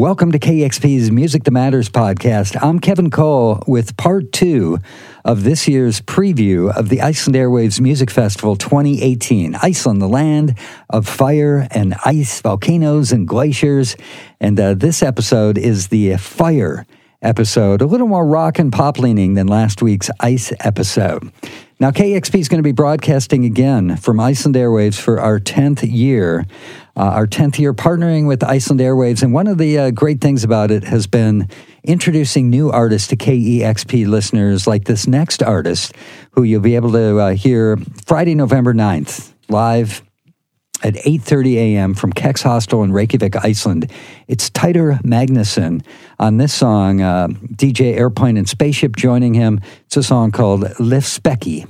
Welcome to KEXP's Music That Matters podcast. I'm Kevin Cole with part two of this year's preview of the Iceland Airwaves Music Festival 2018. Iceland, the land of fire and ice, volcanoes and glaciers. And uh, this episode is the fire episode, a little more rock and pop leaning than last week's ice episode. Now, KEXP is going to be broadcasting again from Iceland Airwaves for our 10th year uh, our 10th year partnering with Iceland Airwaves. And one of the uh, great things about it has been introducing new artists to KEXP listeners, like this next artist, who you'll be able to uh, hear Friday, November 9th, live at 8.30 a.m. from Kex Hostel in Reykjavik, Iceland. It's Teitur Magnusson. On this song, uh, DJ Airplane and Spaceship joining him. It's a song called Lifsspeki.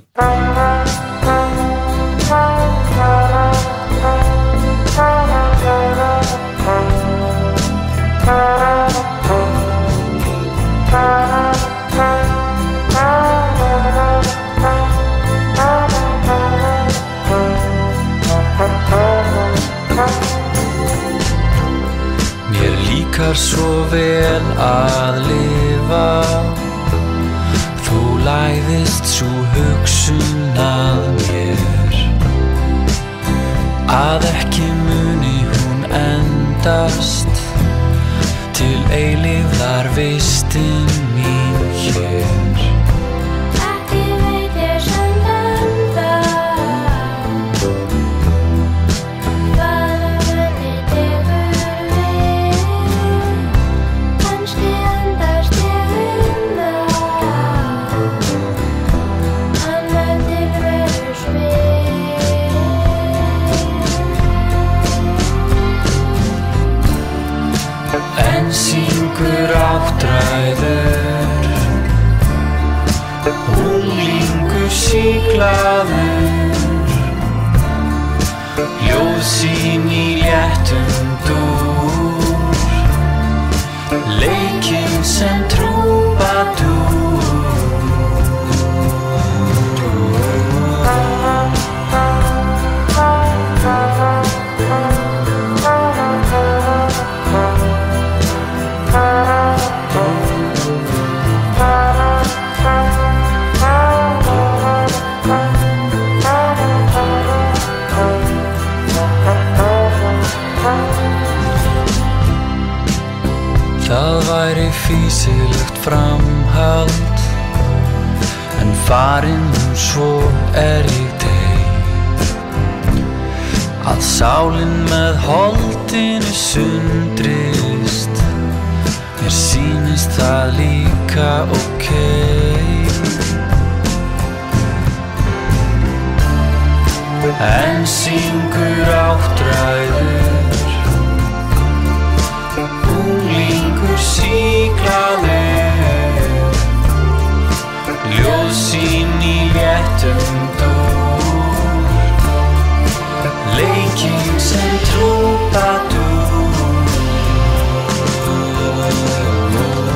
Virkar svo vel að lifa. Þú læðist svo hugsun að mér Að ekki muni hún endast. Til eilíðar veistinn mín hér farin og svo er ég deg að sálinn með holdinu sundrist. Mér sínist það líka ok. En syngur áttræður. Og lingur síklaður Ljóðsín í léttum dú Leikinn sem trúpa dú Ljóðsín í léttum dú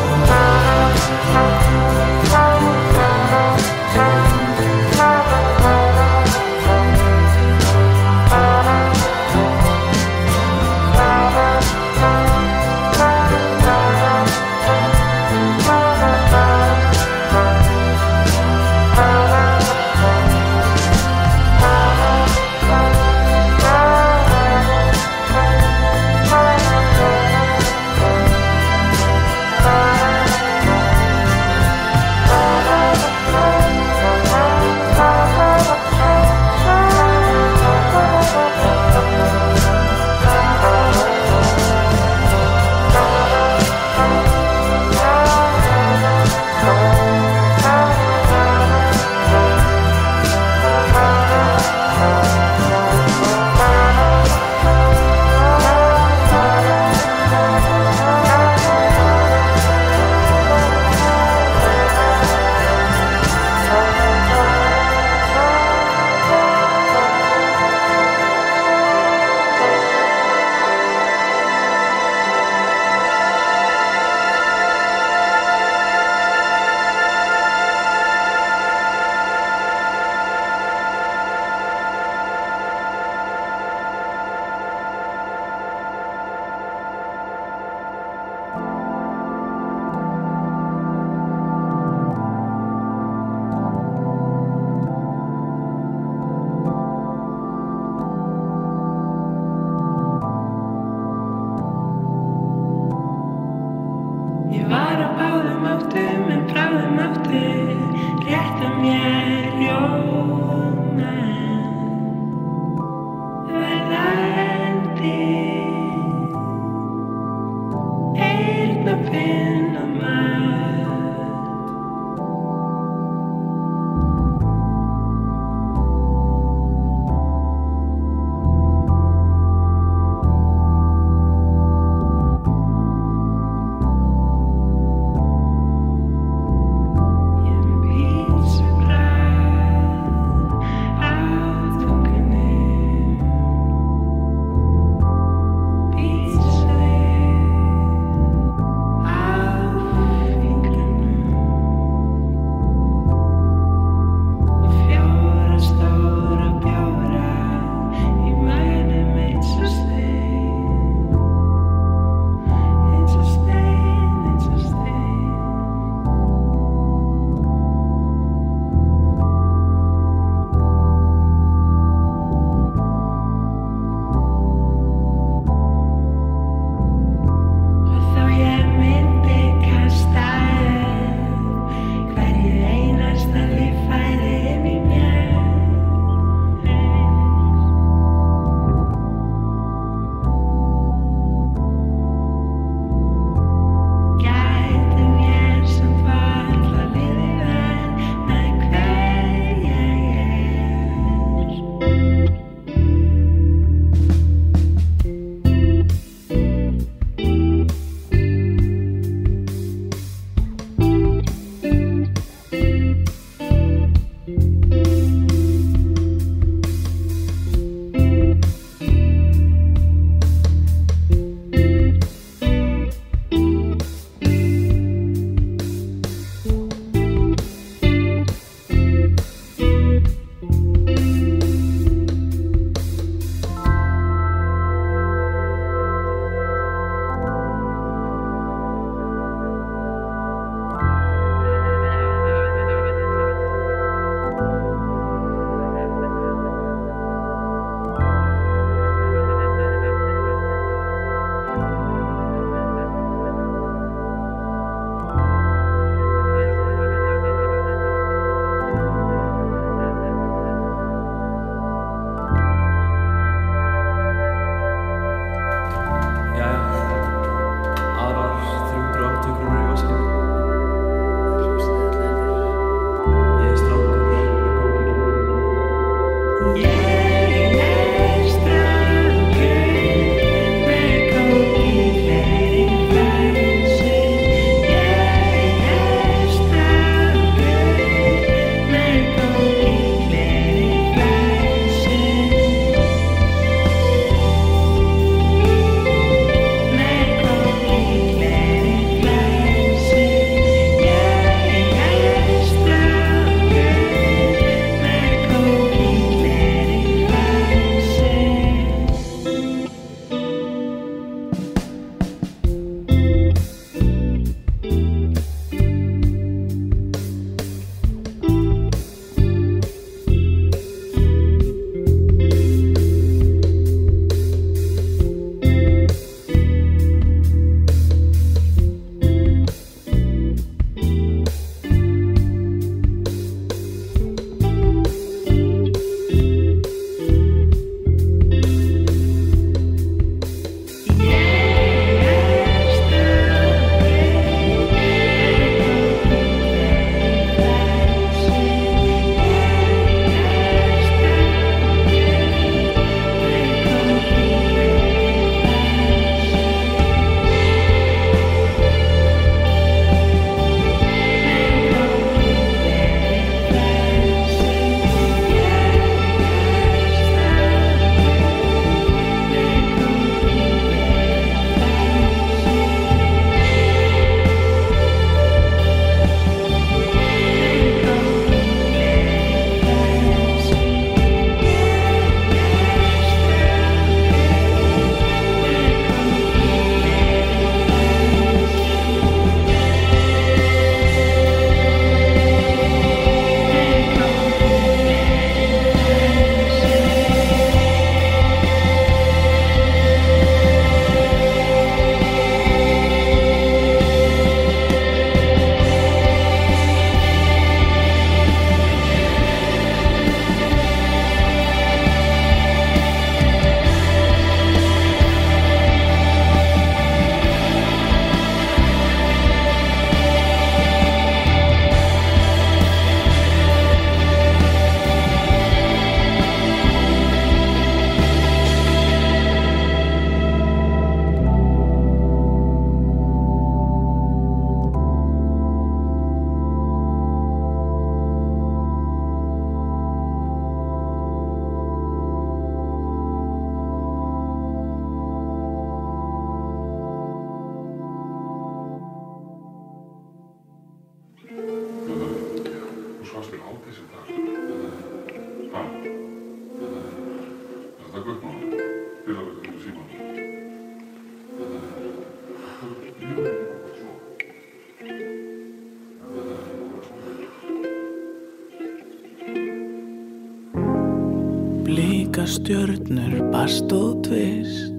stjörnur bast og tvist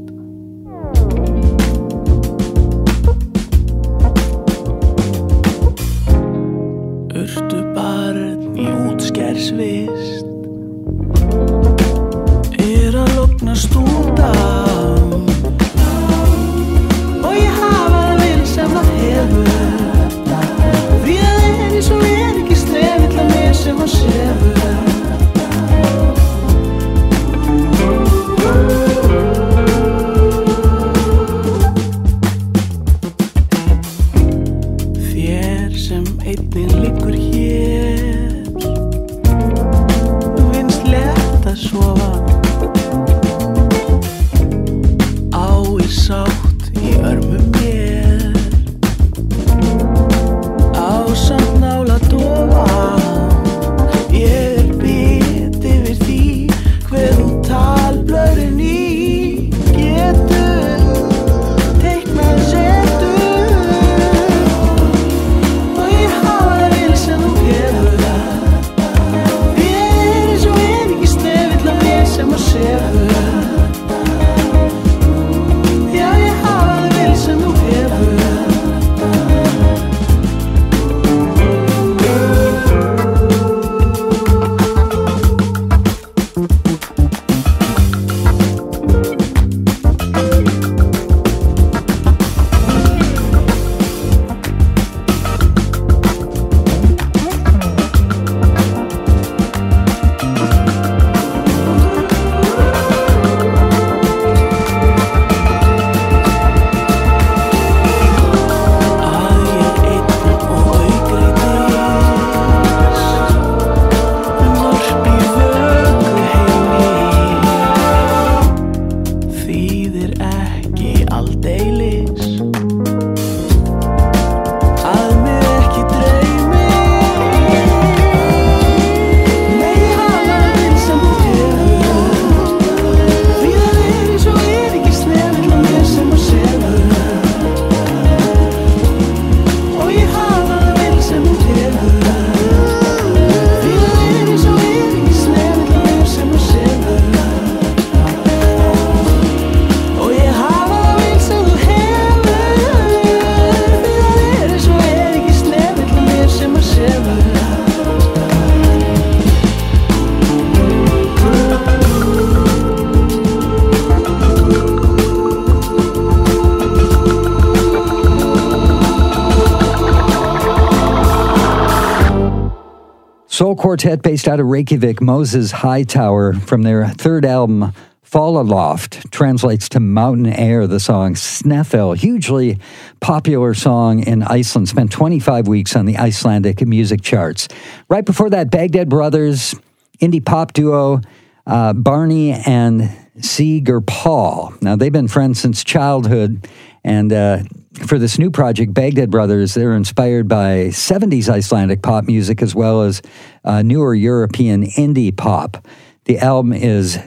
quartet based out of Reykjavik, Moses Hightower, from their third album, Fjallaloft, translates to mountain air. The song Snefill, hugely popular song in Iceland, spent 25 weeks on the Icelandic music charts. Right before that, Bagdad Brothers, indie pop duo, uh, Barney and Seeger Paul. Now, they've been friends since childhood, and uh, for this new project, Bagdad Brothers, they're inspired by 70s Icelandic pop music as well as uh, newer European indie pop. The album is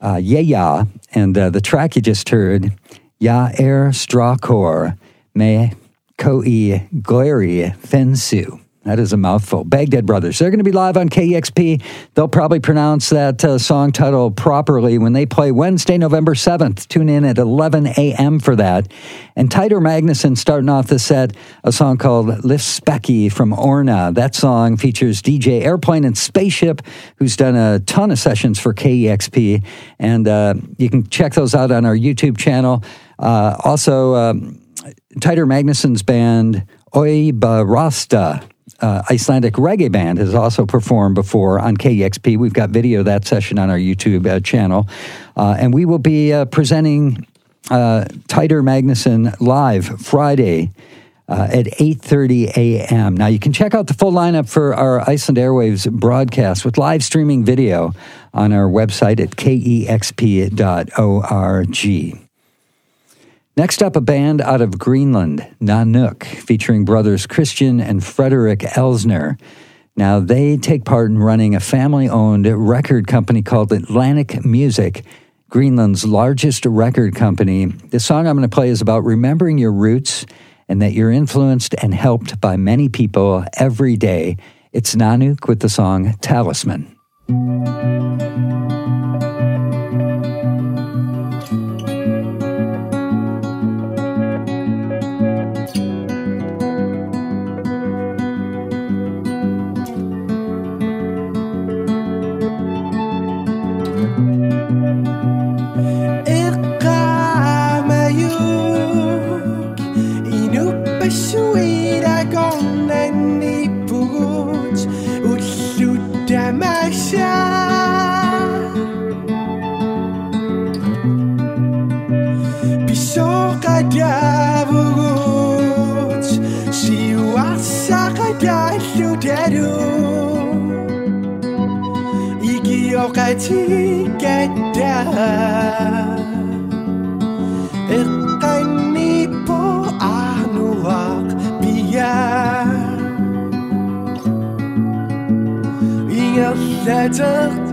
uh, Yeah and uh, the track you just heard, Ya Er Strakor, Me Koi Glary Fensu. That is a mouthful. Bagdad Brothers. They're going to be live on KEXP. They'll probably pronounce that uh, song title properly when they play Wednesday, November 7th. Tune in at 11 a.m. for that. And Teitur Magnússon starting off the set, a song called Lífsspeki from Orna. That song features DJ Airplane and Spaceship, who's done a ton of sessions for KEXP. And uh, you can check those out on our YouTube channel. Uh, also, um, Teitur Magnusson's band Ojba Rasta uh, Icelandic reggae band has also performed before on KEXP. We've got video of that session on our YouTube uh, channel. Uh, and we will be uh, presenting uh, Teitur Magnusson live Friday uh, at 8.30 a.m. Now, you can check out the full lineup for our Iceland Airwaves broadcast with live streaming video on our website at kexp.org. Next up, a band out of Greenland, Nanook, featuring brothers Christian and Frederick Elsner. Now, they take part in running a family owned record company called Atlantic Music, Greenland's largest record company. The song I'm going to play is about remembering your roots and that you're influenced and helped by many people every day. It's Nanook with the song Talisman. шуирагоннани пугуч уллуттамаша писоқадявугуч сиуассақадаллутару игиоқатигаттаа Ingat letter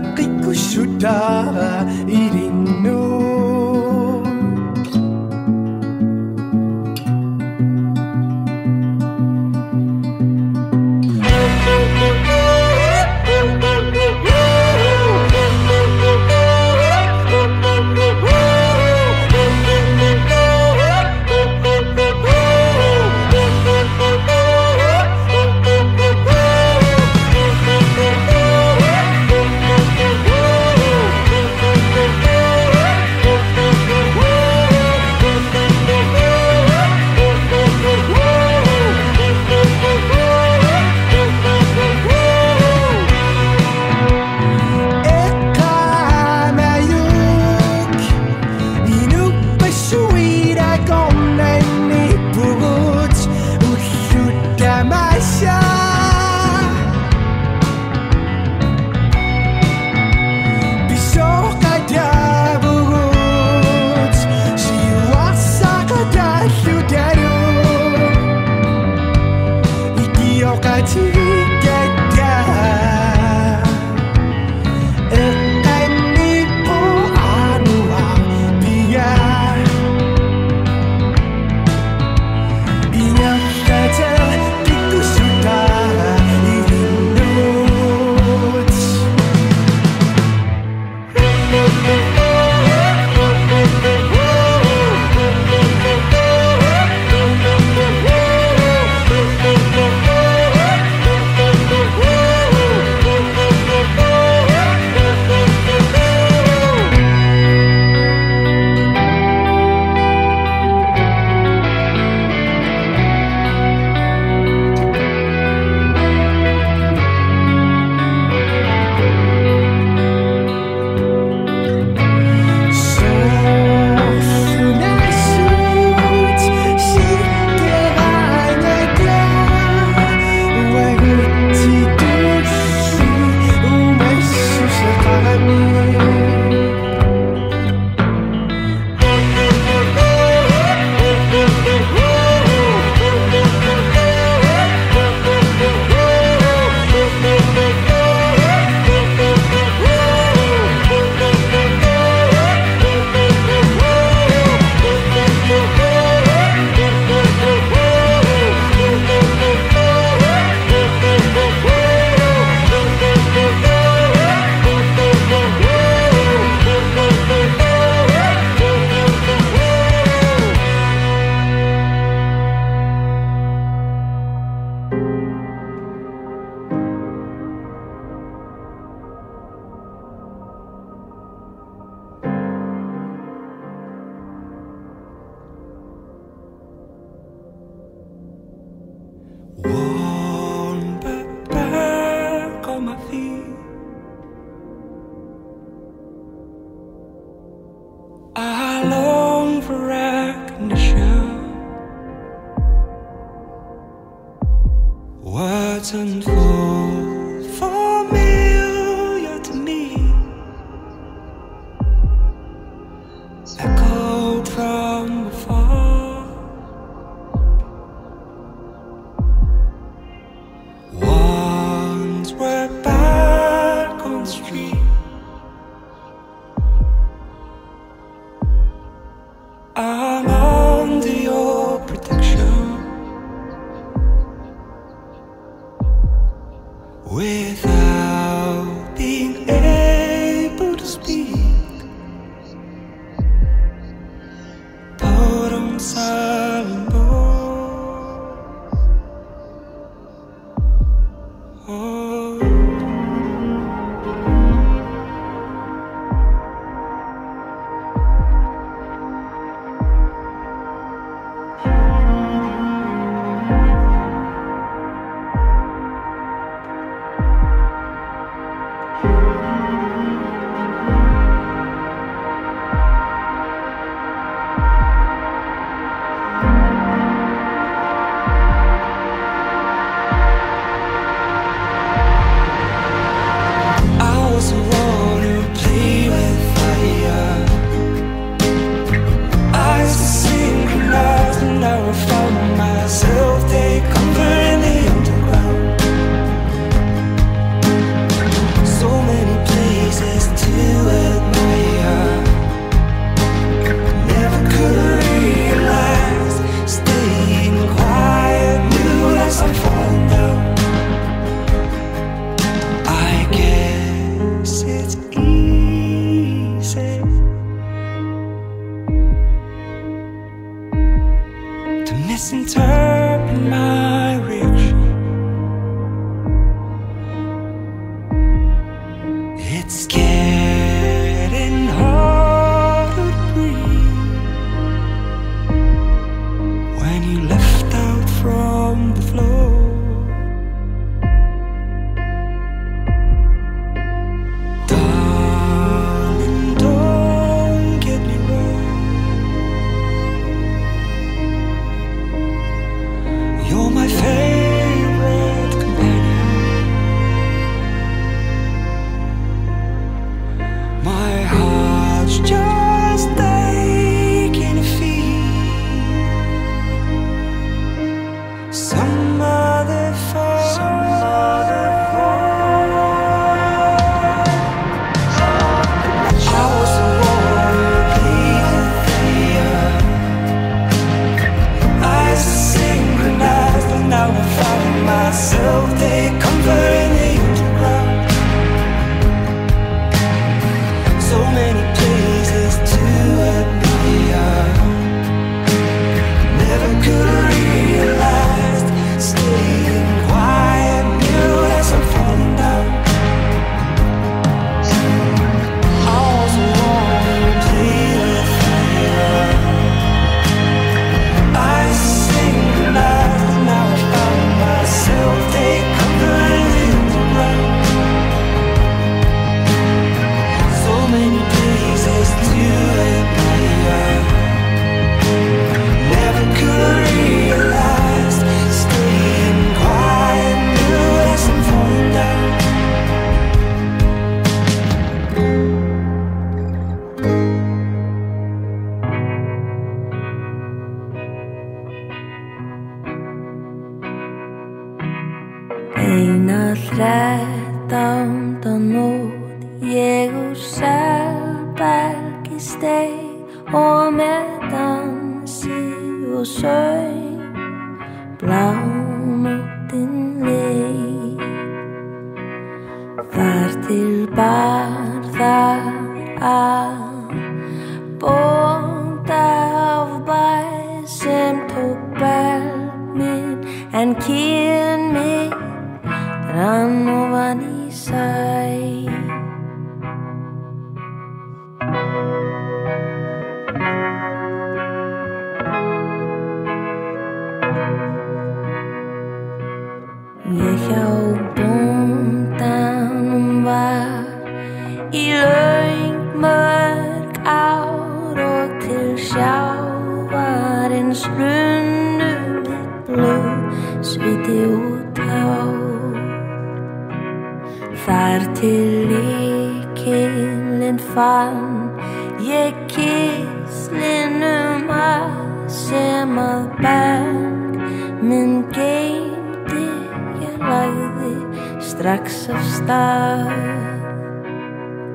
strax af stað.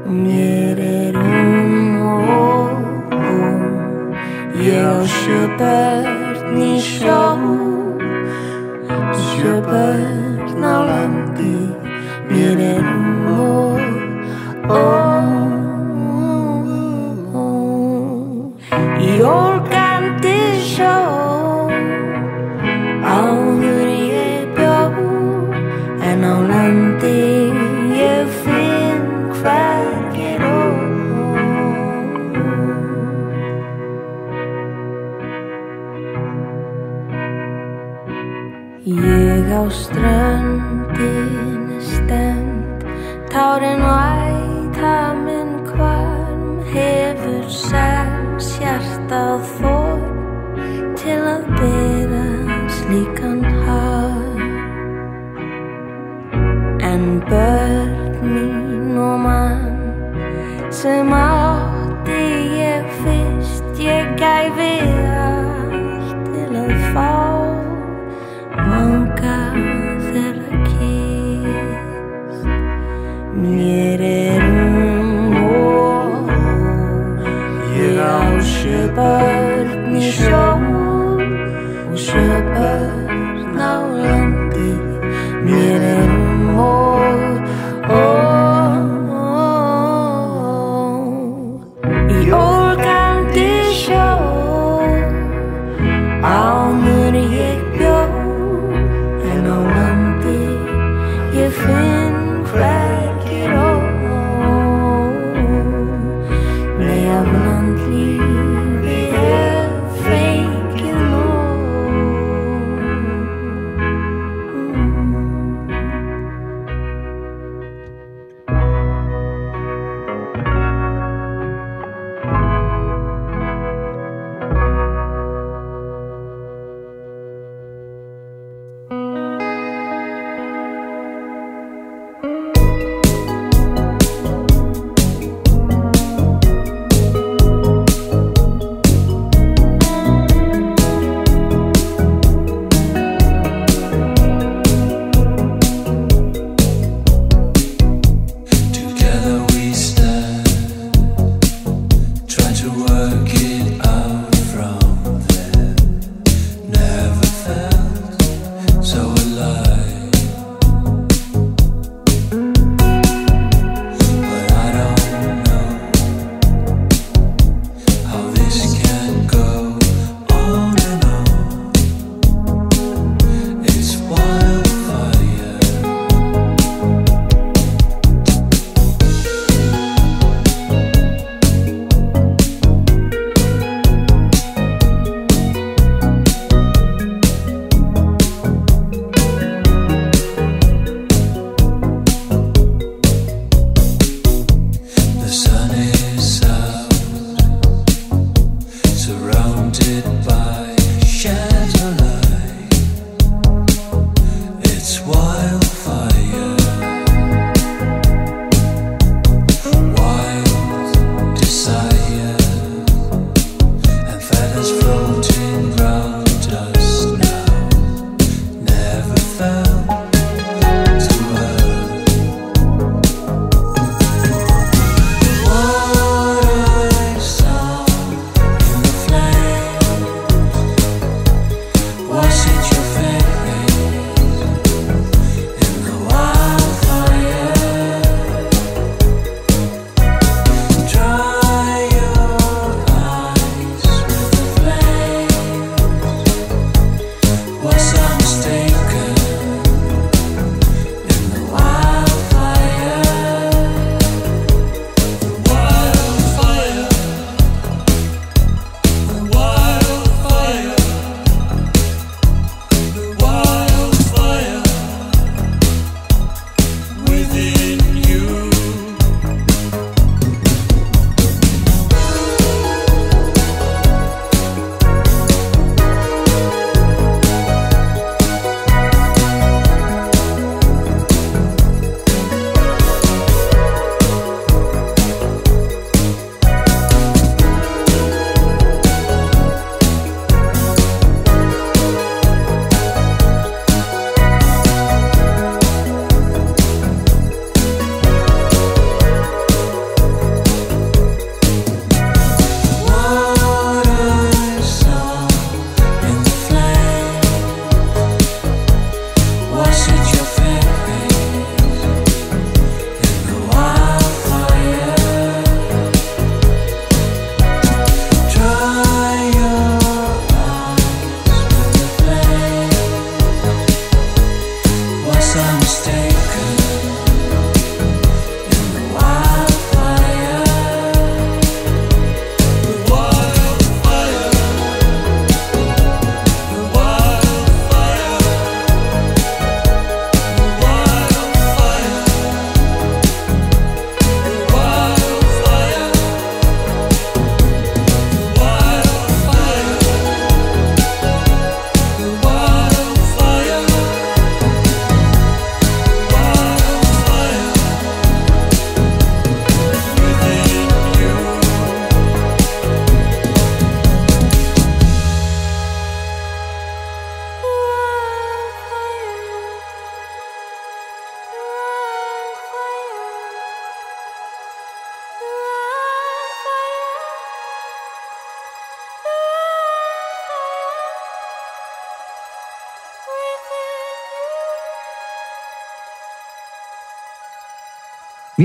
Mér er um og um Ég sjö börn í sjó. Sjö börn á landi. Mér er um og um á ströndinu stend. Tárin væta minn hvarm Hefur sæls hjartað þór Til að byrja slíkan hær En börn mín og mann sem að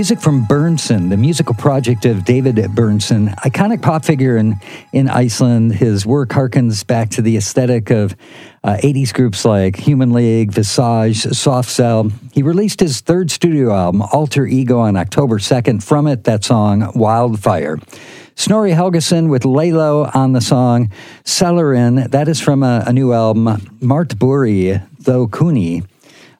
Music from Berndsen, the musical project of David Berndsen, iconic pop figure in, in Iceland. His work harkens back to the aesthetic of uh, 80s groups like Human League, Visage, Soft Cell. He released his third studio album, Alter Ego, on October 2nd. From it, that song, Wildfire. Snorri Helgason with Lalo on the song Selurinn. That is from a, a new album, Mart Buri, Though Kuni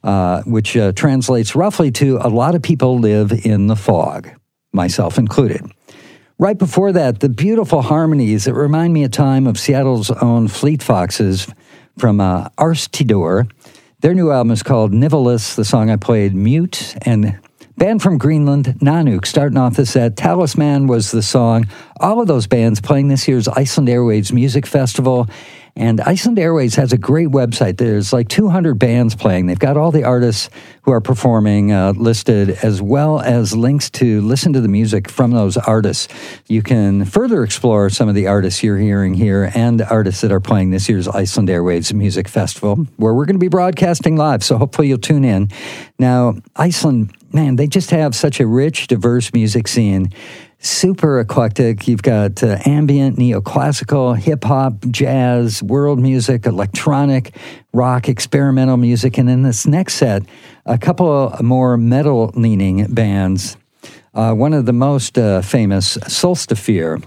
uh, which uh, translates roughly to a lot of people live in the fog, myself included. Right before that, the beautiful harmonies that remind me a time of Seattle's own Fleet Foxes from uh, Árstíðir. Their new album is called Nivalis. The song I played, Mute, and band from Greenland, Nanook, starting off the set. Talisman was the song. All of those bands playing this year's Iceland Airwaves Music Festival. And Iceland Airwaves has a great website. There's like 200 bands playing. They've got all the artists who are performing uh, listed, as well as links to listen to the music from those artists. You can further explore some of the artists you're hearing here and artists that are playing this year's Iceland Airwaves Music Festival, where we're going to be broadcasting live. So hopefully you'll tune in. Now, Iceland, man, they just have such a rich, diverse music scene super eclectic. You've got uh, ambient, neoclassical, hip hop, jazz, world music, electronic, rock, experimental music. And in this next set, a couple more metal leaning bands. Uh, one of the most uh, famous, Sólstafir.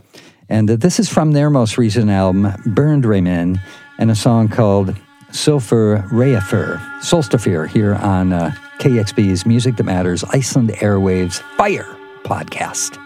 And this is from their most recent album, Berdreyminn, and a song called Sulfur Reafer. Sólstafir here on uh, KEXP's Music That Matters, Iceland Airwaves Fire podcast.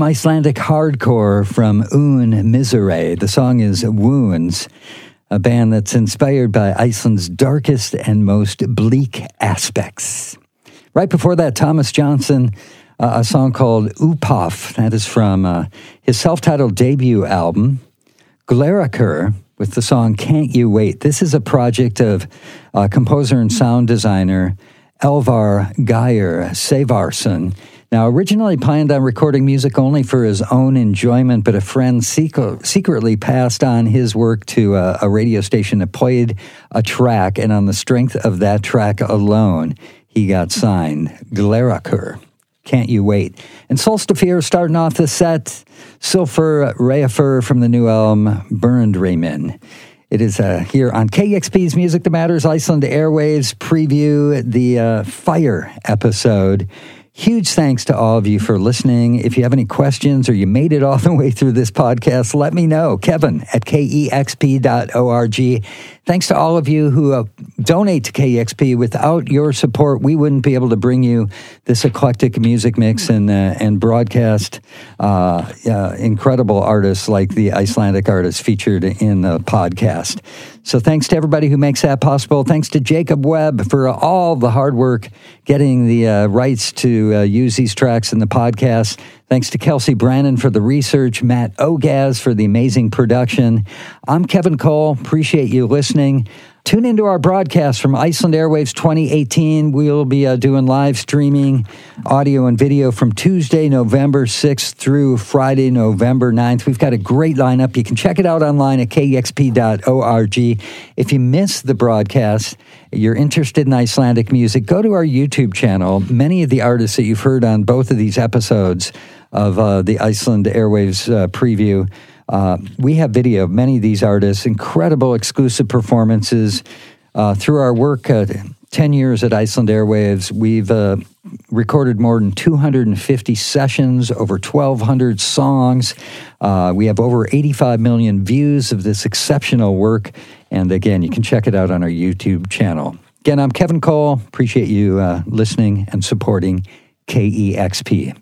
Some Icelandic hardcore from Une Miserè. The song is Wounds, a band that's inspired by Iceland's darkest and most bleak aspects. Right before that, Tómas Jónsson, uh, a song called Upphaf. That is from uh, his self titled debut album. GlerAkur with the song Can't You Wait. This is a project of uh, composer and sound designer Elvar Geir Sævarsson. Now, originally planned on recording music only for his own enjoyment, but a friend secret, secretly passed on his work to a, a radio station that played a track, and on the strength of that track alone, he got signed. GlerAkur. Can't You Wait? And Sólstafir starting off the set, Silfur-Refur from the new album, Berdreyminn. It is uh, here on KEXP's Music That Matters Iceland Airwaves preview, the uh, Fire episode. Huge thanks to all of you for listening. If you have any questions or you made it all the way through this podcast, let me know. Kevin at kexp.org. Thanks to all of you who uh, donate to KEXP. Without your support, we wouldn't be able to bring you this eclectic music mix and uh, and broadcast uh, incredible artists like the Icelandic artists featured in the podcast. So thanks to everybody who makes that possible. Thanks to Jacob Webb for all the hard work getting the uh, rights to uh, use these tracks in the podcast. Thanks to Kelsey Brannon for the research, Matt Ogaz for the amazing production. I'm Kevin Cole. Appreciate you listening. Tune into our broadcast from Iceland Airwaves 2018. We'll be uh, doing live streaming, audio and video from Tuesday, November 6th through Friday, November 9th. We've got a great lineup. You can check it out online at kexp.org. If you miss the broadcast, you're interested in Icelandic music, go to our YouTube channel. Many of the artists that you've heard on both of these episodes of uh, the Iceland Airwaves uh, preview. Uh, we have video of many of these artists, incredible exclusive performances. Uh, through our work, uh, 10 years at Iceland Airwaves, we've uh, recorded more than 250 sessions, over 1,200 songs. we have over 85 million views of this exceptional work. And again, you can check it out on our YouTube channel. Again, I'm Kevin Cole. Appreciate you listening and supporting KEXP.